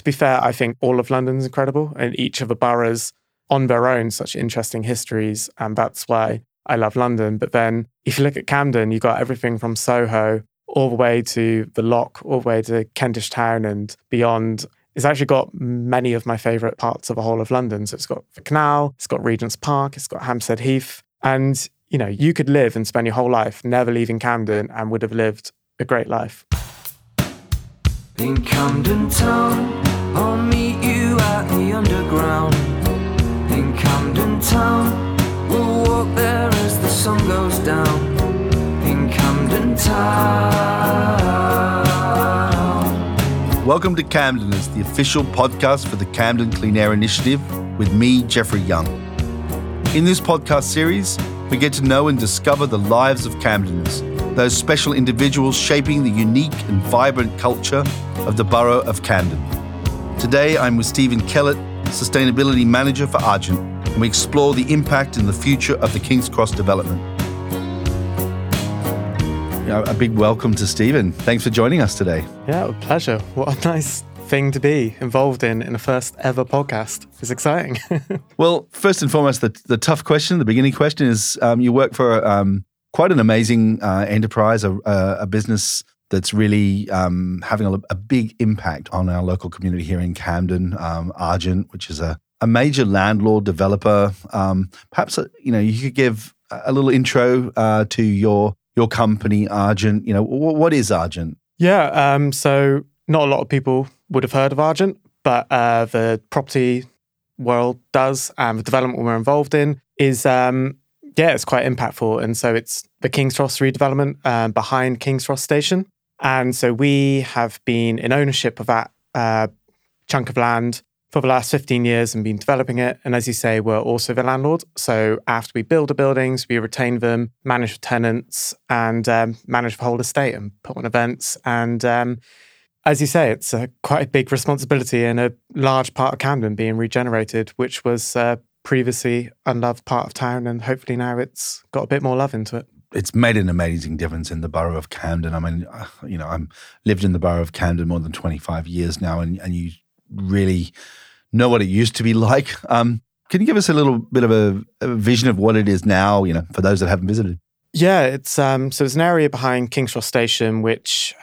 to be fair, I think all of London's incredible and each of the boroughs on their own such interesting histories. And that's why I love London. But then if you look at Camden, you've got everything from Soho all the way to the Lock, all the way to Kentish Town and beyond. It's actually got many of my favourite parts of the whole of London. So it's got the canal, it's got Regent's Park, it's got Hampstead Heath. And, you know, you could live and spend your whole life never leaving Camden and would have lived a great life. In Camden Town, I'll meet you at the underground. In Camden Town, we'll walk there as the sun goes down. In Camden Town. Welcome to Camdeners, the official podcast for the Camden Clean Air Initiative with me, Jeffrey Young. In this podcast series, we get to know and discover the lives of Camdeners, those special individuals shaping the unique and vibrant culture of the borough of Camden. Today, I'm with Stephen Kellett, Sustainability Manager for Argent, and we explore the impact and the future of the King's Cross development. a big welcome to Stephen. Thanks for joining us today. Yeah, a pleasure. What a nice thing to be involved in in a first ever podcast. It's exciting. well, first and foremost, the, the tough question, the beginning question is um, you work for um, quite an amazing uh, enterprise, a, a, business that's really um, having a, a, big impact on our local community here in Camden, um, Argent, which is a, a major landlord developer. Um, perhaps uh, you know you could give a little intro uh, to your your company, Argent. You know w- what is Argent? Yeah, um, so not a lot of people would have heard of Argent, but uh, the property world does, and the development we're involved in is um, yeah, it's quite impactful. And so it's the King's Cross redevelopment um, behind King's Cross Station. And so we have been in ownership of that uh, chunk of land for the last 15 years and been developing it. And as you say, we're also the landlord. So after we build the buildings, we retain them, manage the tenants, and um, manage the whole estate and put on events. And um, as you say, it's quite a big responsibility and a large part of Camden being regenerated, which was uh, previously unloved part of town, and hopefully now it's got a bit more love into it. It's made an amazing difference in the borough of Camden. I mean, uh, you know, I'm lived in the borough of Camden more than 25 years now, and, and you really know what it used to be like. Um, can you give us a little bit of a, a, vision of what it is now? You know, for those that haven't visited. Yeah, it's um, so it's an area behind King's Cross Station, which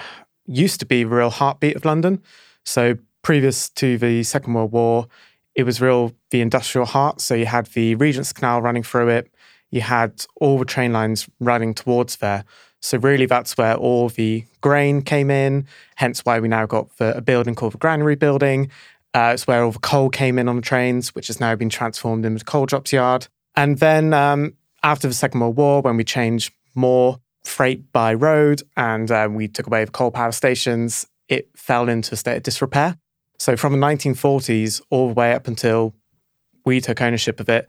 used to be real heartbeat of London. So previous to the Second World War, it was real the industrial heart. So you had the Regent's Canal running through it. You had all the train lines running towards there. So really, that's where all the grain came in. Hence, why we now got the, a building called the Granary Building. Uh, it's where all the coal came in on the trains, which has now been transformed into coal drops yard. And then um, after the Second World War, when we changed more freight by road and um, we took away the coal power stations, it fell into a state of disrepair. So from the 1940s all the way up until we took ownership of it,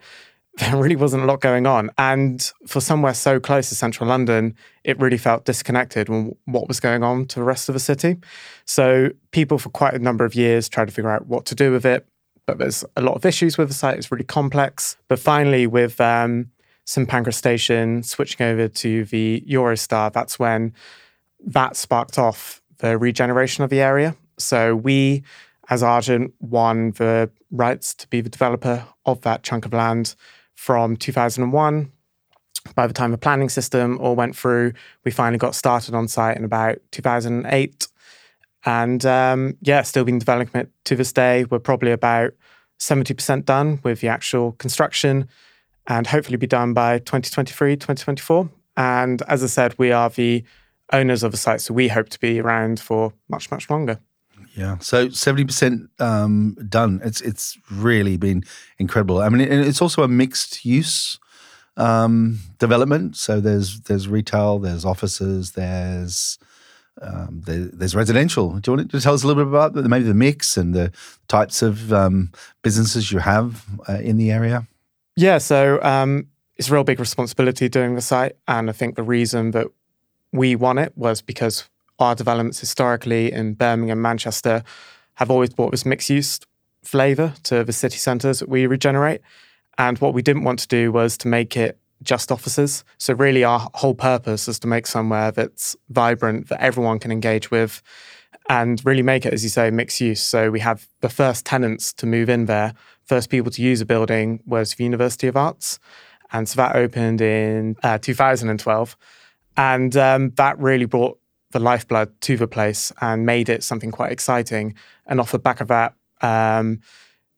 there really wasn't a lot going on. And for somewhere so close to central London, it really felt disconnected from what was going on to the rest of the city. So people for quite a number of years tried to figure out what to do with it. But there's a lot of issues with the site. It's really complex. But finally, with um, St Pancras Station switching over to the Eurostar, that's when that sparked off the regeneration of the area. So we as Argent won the rights to be the developer of that chunk of land from 2001. By the time the planning system all went through, we finally got started on site in about 2008. And um, yeah, still been developing it to this day. We're probably about 70% done with the actual construction and hopefully be done by 2023, 2024. And as I said, we are the owners of the site, so we hope to be around for much, much longer. Yeah, so seventy percent um, done. It's it's really been incredible. I mean, it's also a mixed use um, development. So there's there's retail, there's offices, there's um, there, there's residential. Do you want to tell us a little bit about maybe the mix and the types of um, businesses you have uh, in the area? Yeah, so um, it's a real big responsibility doing the site, and I think the reason that we won it was because our developments historically in Birmingham, Manchester have always brought this mixed use flavour to the city centres that we regenerate. And what we didn't want to do was to make it just offices. So, really, our whole purpose is to make somewhere that's vibrant, that everyone can engage with. and really make it, as you say, mixed use. So we have the first tenants to move in there, first people to use a building was the University of Arts. And so that opened in uh, 2012. And um, that really brought the lifeblood to the place and made it something quite exciting. And off the back of that, um,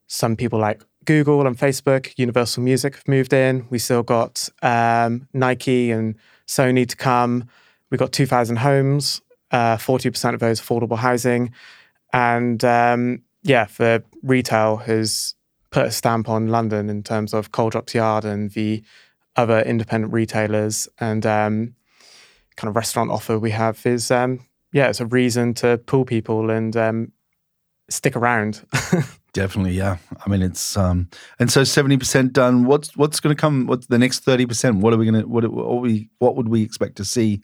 some people like Google and Facebook, Universal Music have moved in. We still got um, Nike and Sony to come. We got 2,000 homes, uh, 40% of those affordable housing. And um, yeah, the retail has put a stamp on London in terms of Coal Drops Yard and the other independent retailers and um, kind of restaurant offer we have is um, yeah, it's a reason to pull people and um, stick around. Definitely, yeah. I mean, it's um, and so seventy percent done. What's what's going to come? What's the next thirty percent? What are we going to what, what we what would we expect to see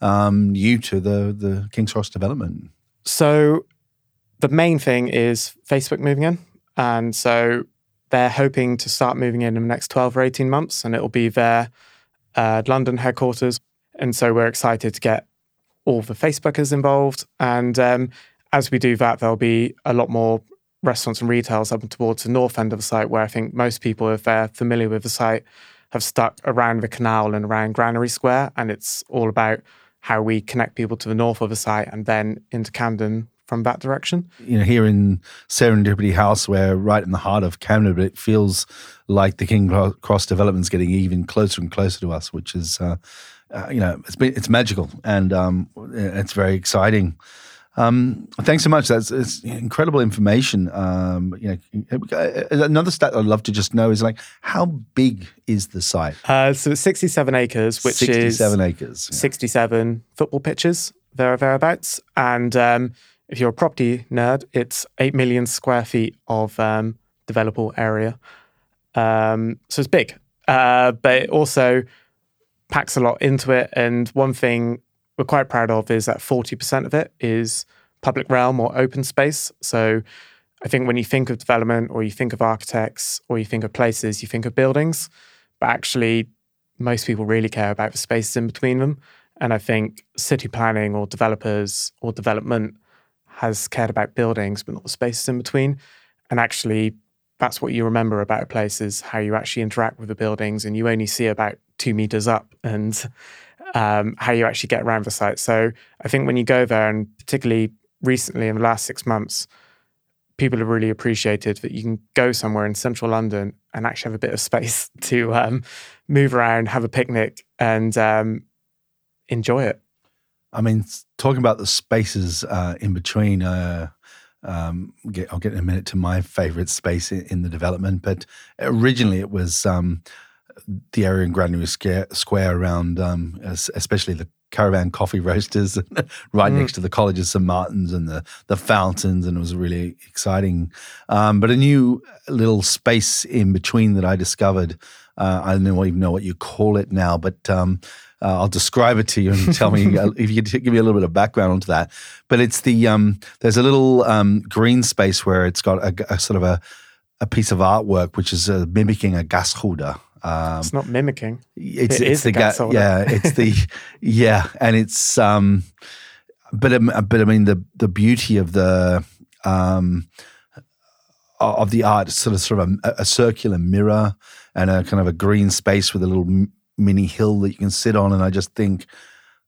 um, new to the the King's Cross development? So, the main thing is Facebook moving in, and so they're hoping to start moving in in the next twelve or eighteen months, and it will be their uh, London headquarters. And so we're excited to get all the Facebookers involved, and um, as we do that, there'll be a lot more restaurants and retails up towards the north end of the site, where I think most people, if they're familiar with the site, have stuck around the canal and around Granary Square. And it's all about how we connect people to the north of the site and then into Camden from that direction. You know, here in Serendipity House, we're right in the heart of Camden, but it feels like the King Cross development's getting even closer and closer to us, which is, uh, uh, you know, it's been, it's magical and um, it's very exciting. Um, thanks so much. That's it's incredible information. Um, you know, another stat I'd love to just know is like how big is the site? Uh, so it's 67 acres, which 67 is 67 acres, yeah. 67 football pitches there thereabouts. And um, if you're a property nerd, it's eight million square feet of um, developable area. Um, so it's big, uh, but it also packs a lot into it. And one thing we're quite proud of is that 40% of it is public realm or open space. So I think when you think of development or you think of architects or you think of places, you think of buildings, but actually most people really care about the spaces in between them. And I think city planning or developers or development has cared about buildings, but not the spaces in between. And actually, that's what you remember about a place is how you actually interact with the buildings, and you only see about two meters up. And um, how you actually get around the site. So I think when you go there, and particularly recently in the last six months, people have really appreciated that you can go somewhere in central London and actually have a bit of space to um, move around, have a picnic, and um, enjoy it. I mean, talking about the spaces uh, in between, uh, um, get, I'll get in a minute to my favorite space in, in the development, but originally it was um, the area in Granary Square, Square around, um, especially the caravan coffee roasters right mm. next to the College of St Martin's and the the fountains, and it was really exciting. Um, but a new little space in between that I discovered. Uh, I don't even know what you call it now, but um, uh, I'll describe it to you and tell me if you could give me a little bit of background onto that. But it's the um, there's a little um, green space where it's got a, a sort of a a piece of artwork which is uh, mimicking a gasholder. Um, it's not mimicking. It's, it it's the ga- yeah. It's the yeah, and it's um, but um, but I mean the the beauty of the um of the art, sort of sort of a, a circular mirror and a kind of a green space with a little mini hill that you can sit on, and I just think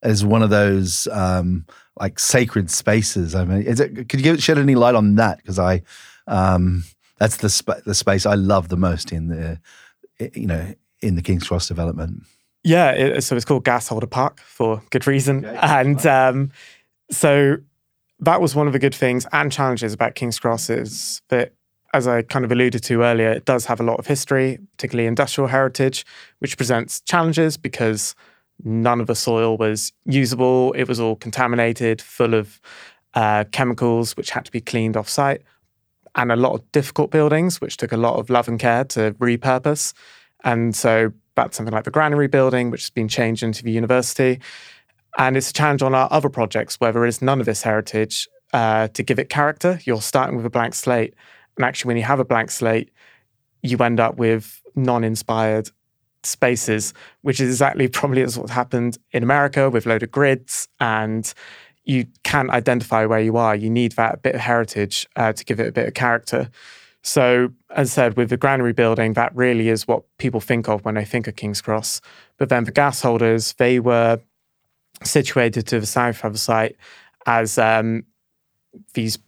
as one of those um like sacred spaces. I mean, is it, could you give, shed any light on that? Because I um that's the sp- the space I love the most in the you know, in the King's Cross development? Yeah, it, so it's called Gasholder Park for good reason. Okay. And um, so that was one of the good things and challenges about King's Cross is that, as I kind of alluded to earlier, it does have a lot of history, particularly industrial heritage, which presents challenges because none of the soil was usable. It was all contaminated, full of uh, chemicals, which had to be cleaned off site and a lot of difficult buildings, which took a lot of love and care to repurpose. And so that's something like the Granary building, which has been changed into the university. And it's a challenge on our other projects where there is none of this heritage uh, to give it character. You're starting with a blank slate. And actually, when you have a blank slate, you end up with non inspired spaces, which is exactly probably as what happened in America with loaded grids and you can't identify where you are. You need that bit of heritage uh, to give it a bit of character. So, as I said, with the granary building, that really is what people think of when they think of King's Cross. But then the gas holders, they were situated to the south of the site as um, these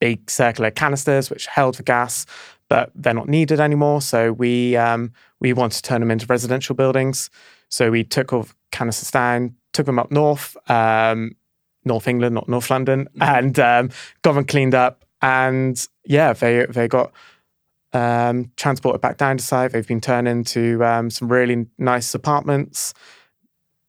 big circular canisters which held the gas, but they're not needed anymore. So we um, we want to turn them into residential buildings. So we took all canisters down, took them up north, um, North England, not North London, mm-hmm. and um, got them cleaned up. And yeah, they they got um, transported back down to site. They've been turned into um, some really nice apartments,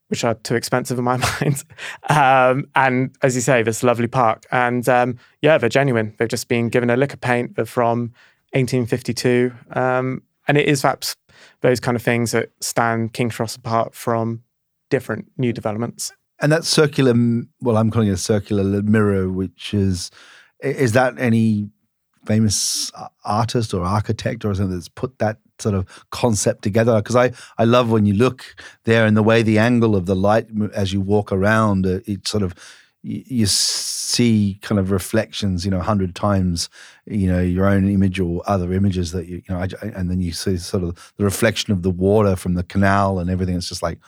which are too expensive in my mind. Um, and as you say, this lovely park. And um, yeah, they're genuine. They've just been given a lick of paint. They're from 1852, um, and it is perhaps those kind of things that stand King's Cross apart from different new developments. And that circular, well, I'm calling it a circular mirror, which is, is that any famous artist or architect or something that's put that sort of concept together? Because I, I love when you look there and the way the angle of the light as you walk around, uh, it sort of, you see kind of reflections, you know, a hundred times, you know, your own image or other images that you, you know, and then you see sort of the reflection of the water from the canal and everything. It's just like,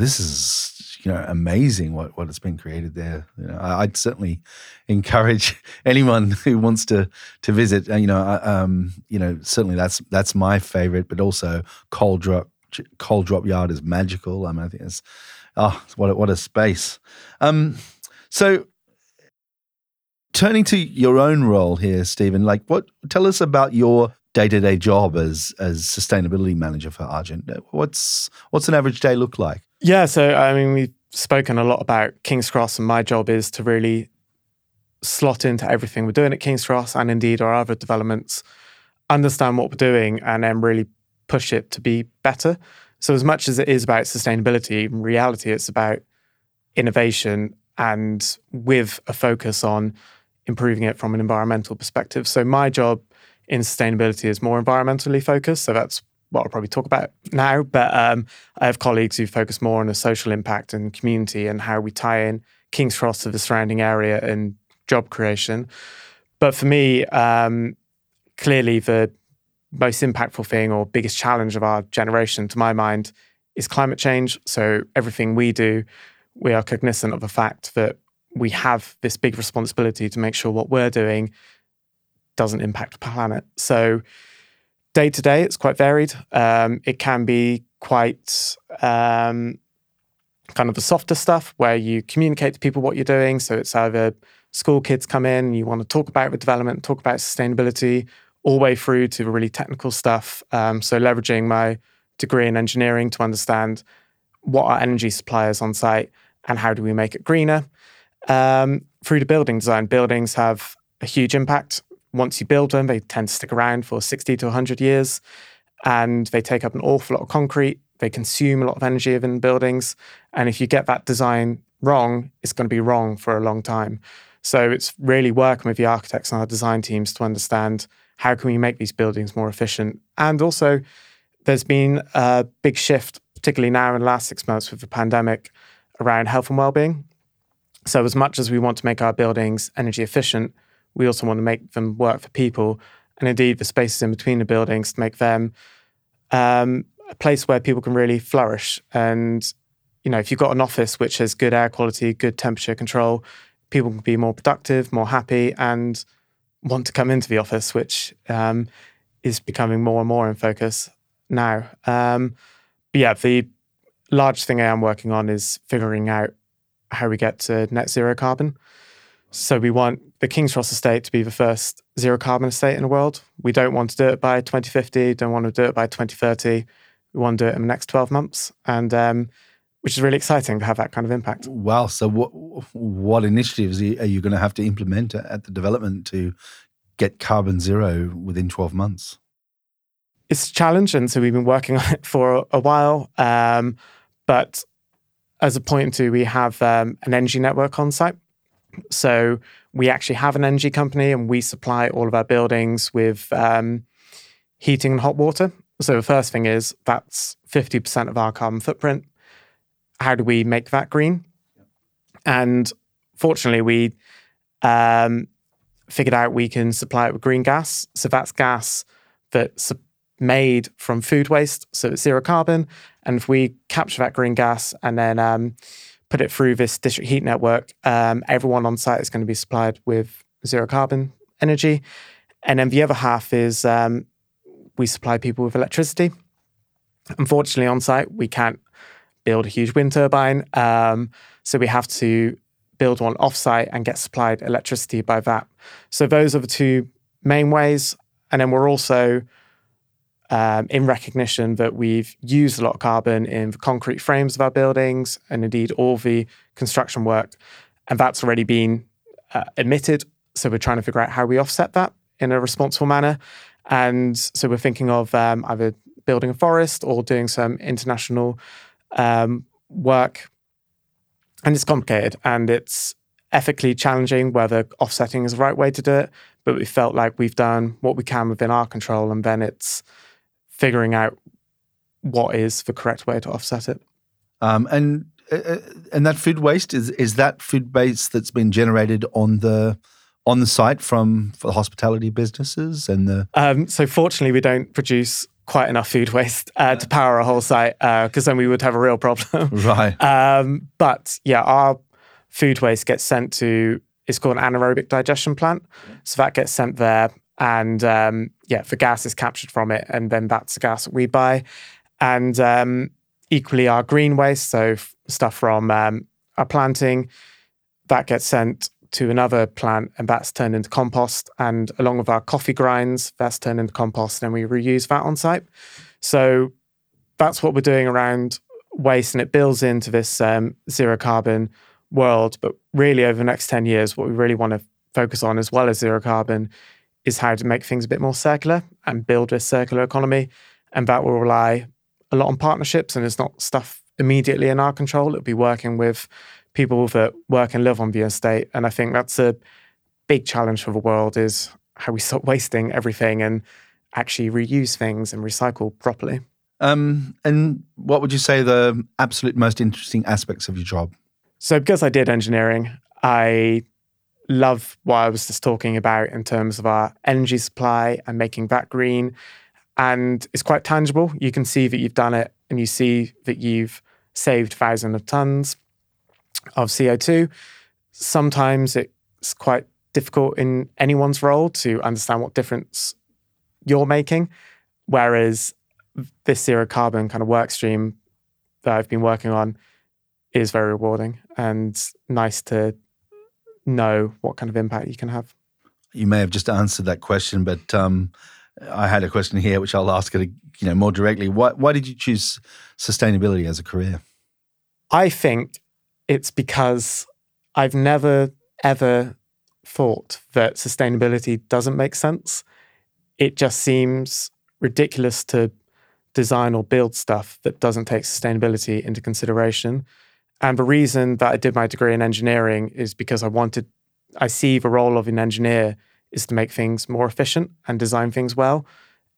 this is you know amazing what what has been created there. You know, I, would certainly encourage anyone who wants to to visit. You know, um, you know, certainly that's that's my favorite, but also Coal Drop Coal Drop Yard is magical. I mean, I think it's oh, what a, what a space. Um, so turning to your own role here, Stephen, like what tell us about your day-to-day job as as sustainability manager for Argent. Uh, what's what's an average day look like? Yeah, so I mean, we've spoken a lot about King's Cross, and my job is to really slot into everything we're doing at King's Cross and indeed our other developments, understand what we're doing, and then really push it to be better. So, as much as it is about sustainability, in reality, it's about innovation and with a focus on improving it from an environmental perspective. So, my job in sustainability is more environmentally focused. So, that's what I'll probably talk about now. But um, I have colleagues who focus more on the social impact and community and how we tie in King's Cross to the surrounding area and job creation. But for me, um, clearly the most impactful thing or biggest challenge of our generation, to my mind, is climate change. So everything we do, we are cognizant of the fact that we have this big responsibility to make sure what we're doing doesn't impact the planet. So day to day, it's quite varied. Um, it can be quite um, kind of the softer stuff where you communicate to people what you're doing. So it's either school kids come in, you want to talk about the development, talk about sustainability, all the way through to the really technical stuff. Um, so leveraging my degree in engineering to understand what are energy suppliers on site and how do we make it greener. Um, through to building design, buildings have a huge impact once you build them, they tend to stick around for 60 to 100 years and they take up an awful lot of concrete. They consume a lot of energy in buildings. And if you get that design wrong, it's going to be wrong for a long time. So it's really working with the architects and our design teams to understand how can we make these buildings more efficient. And also, there's been a big shift, particularly now in the last six months with the pandemic, around health and well-being. So as much as we want to make our buildings energy efficient, we also want to make them work for people, and indeed the spaces in between the buildings to make them um, a place where people can really flourish. And you know, if you've got an office which has good air quality, good temperature control, people can be more productive, more happy, and want to come into the office, which um, is becoming more and more in focus now. Um, but yeah, the large thing I am working on is figuring out how we get to net zero carbon. So we want the King's Cross estate to be the first zero carbon estate in the world. We don't want to do it by 2050, don't want to do it by 2030. We want to do it in the next 12 months. And um, which is really exciting to have that kind of impact. Wow. So what what initiatives are you going to have to implement at the development to get carbon zero within 12 months? It's a challenge. And so we've been working on it for a while. Um, but as a point to, we have um, an energy network on site. So we actually have an energy company and we supply all of our buildings with um, heating and hot water. So the first thing is that's 50% of our carbon footprint. How do we make that green? And fortunately, we um, figured out we can supply it with green gas. So that's gas that's made from food waste, so it's zero carbon. And if we capture that green gas and then um, put it through this district heat network, um, everyone on site is going to be supplied with zero carbon energy. And then the other half is um, we supply people with electricity. Unfortunately, on site, we can't build a huge wind turbine. Um, so we have to build one offsite and get supplied electricity by that. So those are the two main ways. And then we're also um, in recognition that we've used a lot of carbon in the concrete frames of our buildings and indeed all the construction work. And that's already been uh, admitted. So we're trying to figure out how we offset that in a responsible manner. And so we're thinking of um, either building a forest or doing some international um, work. And it's complicated and it's ethically challenging whether offsetting is the right way to do it. But we felt like we've done what we can within our control. And then it's figuring out what is the correct way to offset it. Um, and uh, uh, and that food waste is is that food waste that's been generated on the on the site from for the hospitality businesses and the. Um, so fortunately, we don't produce quite enough food waste uh, to power a whole site because uh, then we would have a real problem. Right. Um, but yeah, our food waste gets sent to it's called an anaerobic digestion plant, so that gets sent there and um, yeah, the gas is captured from it, and then that's the gas that we buy. And um, equally, our green waste, so f- stuff from um, our planting, that gets sent to another plant, and that's turned into compost. And along with our coffee grinds, that's turned into compost, and we reuse that on site. So that's what we're doing around waste, and it builds into this um, zero carbon world. But really, over the next ten years, what we really want to focus on, as well as zero carbon, is how to make things a bit more circular and build a circular economy. And that will rely a lot on partnerships and it's not stuff immediately in our control. It'll be working with people that work and live on the estate. And I think that's a big challenge for the world is how we stop wasting everything and actually reuse things and recycle properly. Um, and what would you say the absolute most interesting aspects of your job? So, because I did engineering, I love what I was just talking about in terms of our energy supply and making that green. And it's quite tangible. You can see that you've done it and you see that you've saved thousands of tons of CO2. Sometimes it's quite difficult in anyone's role to understand what difference you're making. Whereas this zero carbon kind of work stream that I've been working on is very rewarding and nice to know what kind of impact you can have. You may have just answered that question, but um, I had a question here which I'll ask it you know more directly. Why, why did you choose sustainability as a career? I think it's because I've never ever thought that sustainability doesn't make sense. It just seems ridiculous to design or build stuff that doesn't take sustainability into consideration. And the reason that I did my degree in engineering is because I wanted, I see the role of an engineer is to make things more efficient and design things well.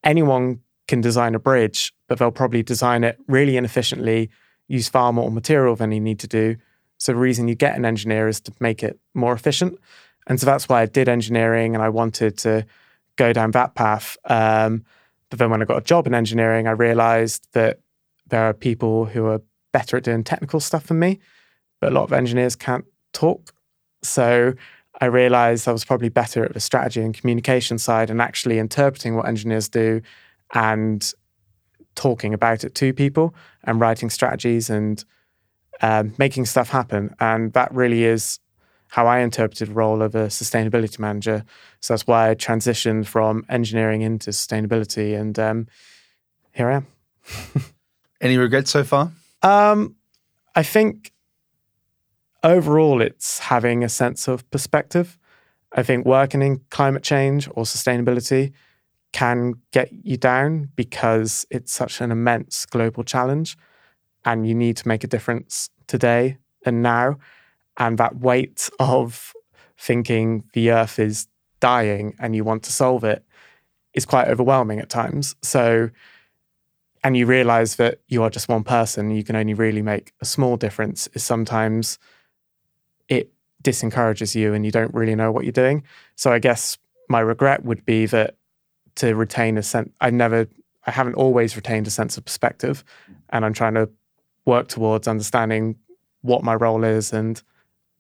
Anyone can design a bridge, but they'll probably design it really inefficiently, use far more material than you need to do. So the reason you get an engineer is to make it more efficient. And so that's why I did engineering and I wanted to go down that path. Um, but then when I got a job in engineering, I realized that there are people who are better at doing technical stuff than me, but a lot of engineers can't talk. So I realized I was probably better at the strategy and communication side and actually interpreting what engineers do and talking about it to people and writing strategies and um, making stuff happen. And that really is how I interpreted the role of a sustainability manager. So that's why I transitioned from engineering into sustainability. And um, here I am. Any regrets so far? Um, I think overall it's having a sense of perspective. I think working in climate change or sustainability can get you down because it's such an immense global challenge and you need to make a difference today and now. And that weight of thinking the earth is dying and you want to solve it is quite overwhelming at times. So and you realize that you are just one person, you can only really make a small difference, is sometimes it disencourages you and you don't really know what you're doing. So I guess my regret would be that to retain a sense, I never, I haven't always retained a sense of perspective. And I'm trying to work towards understanding what my role is and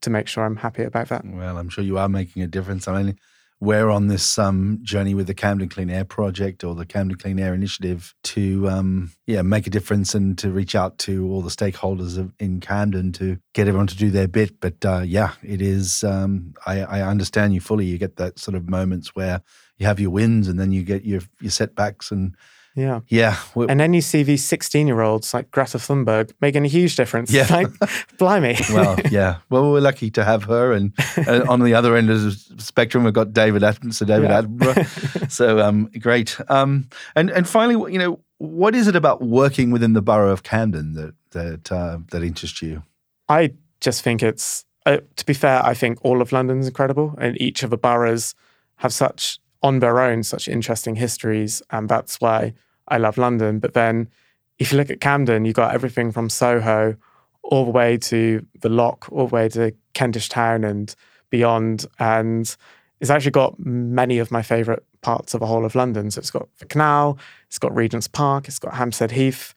to make sure I'm happy about that. Well, I'm sure you are making a difference. I mean, we're on this um, journey with the Camden Clean Air Project or the Camden Clean Air Initiative to, um, yeah, make a difference and to reach out to all the stakeholders of, in Camden to get everyone to do their bit. But uh, yeah, it is. Um, I, I understand you fully. You get that sort of moments where you have your wins and then you get your your setbacks and yeah. Yeah. And then you see these 16 year olds like Greta Thunberg making a huge difference. Yeah. Like, blimey. well, yeah. Well, we're lucky to have her. And uh, on the other end of the spectrum, we've got David Attenborough. So David Yeah. Attenborough. so um, great. Um, and and finally, you know, what is it about working within the borough of Camden that that uh, that interests you? I just think it's, uh, to be fair, I think all of London's incredible and each of the boroughs have such, on their own, such interesting histories. And that's why I love London. But then if you look at Camden, you've got everything from Soho all the way to the Lock, all the way to Kentish Town and beyond. And it's actually got many of my favourite parts of the whole of London. So it's got the canal, it's got Regent's Park, it's got Hampstead Heath.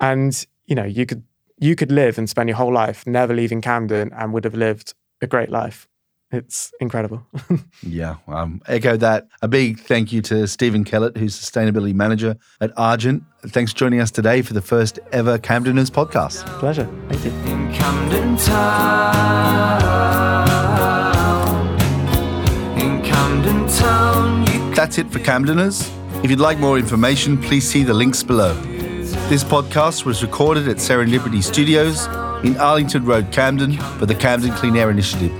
And, you know, you could you could live and spend your whole life never leaving Camden and would have lived a great life. It's incredible. Yeah, um, echo that. A big thank you to Stephen Kellett, who's Sustainability Manager at Argent. Thanks for joining us today for the first ever Camdeners podcast. Pleasure. Thank you. in Camden Town. In Camden Town, That's it for Camdeners. If you'd like more information, please see the links below. This podcast was recorded at Serendipity Studios in Arlington Road, Camden for the Camden Clean Air Initiative.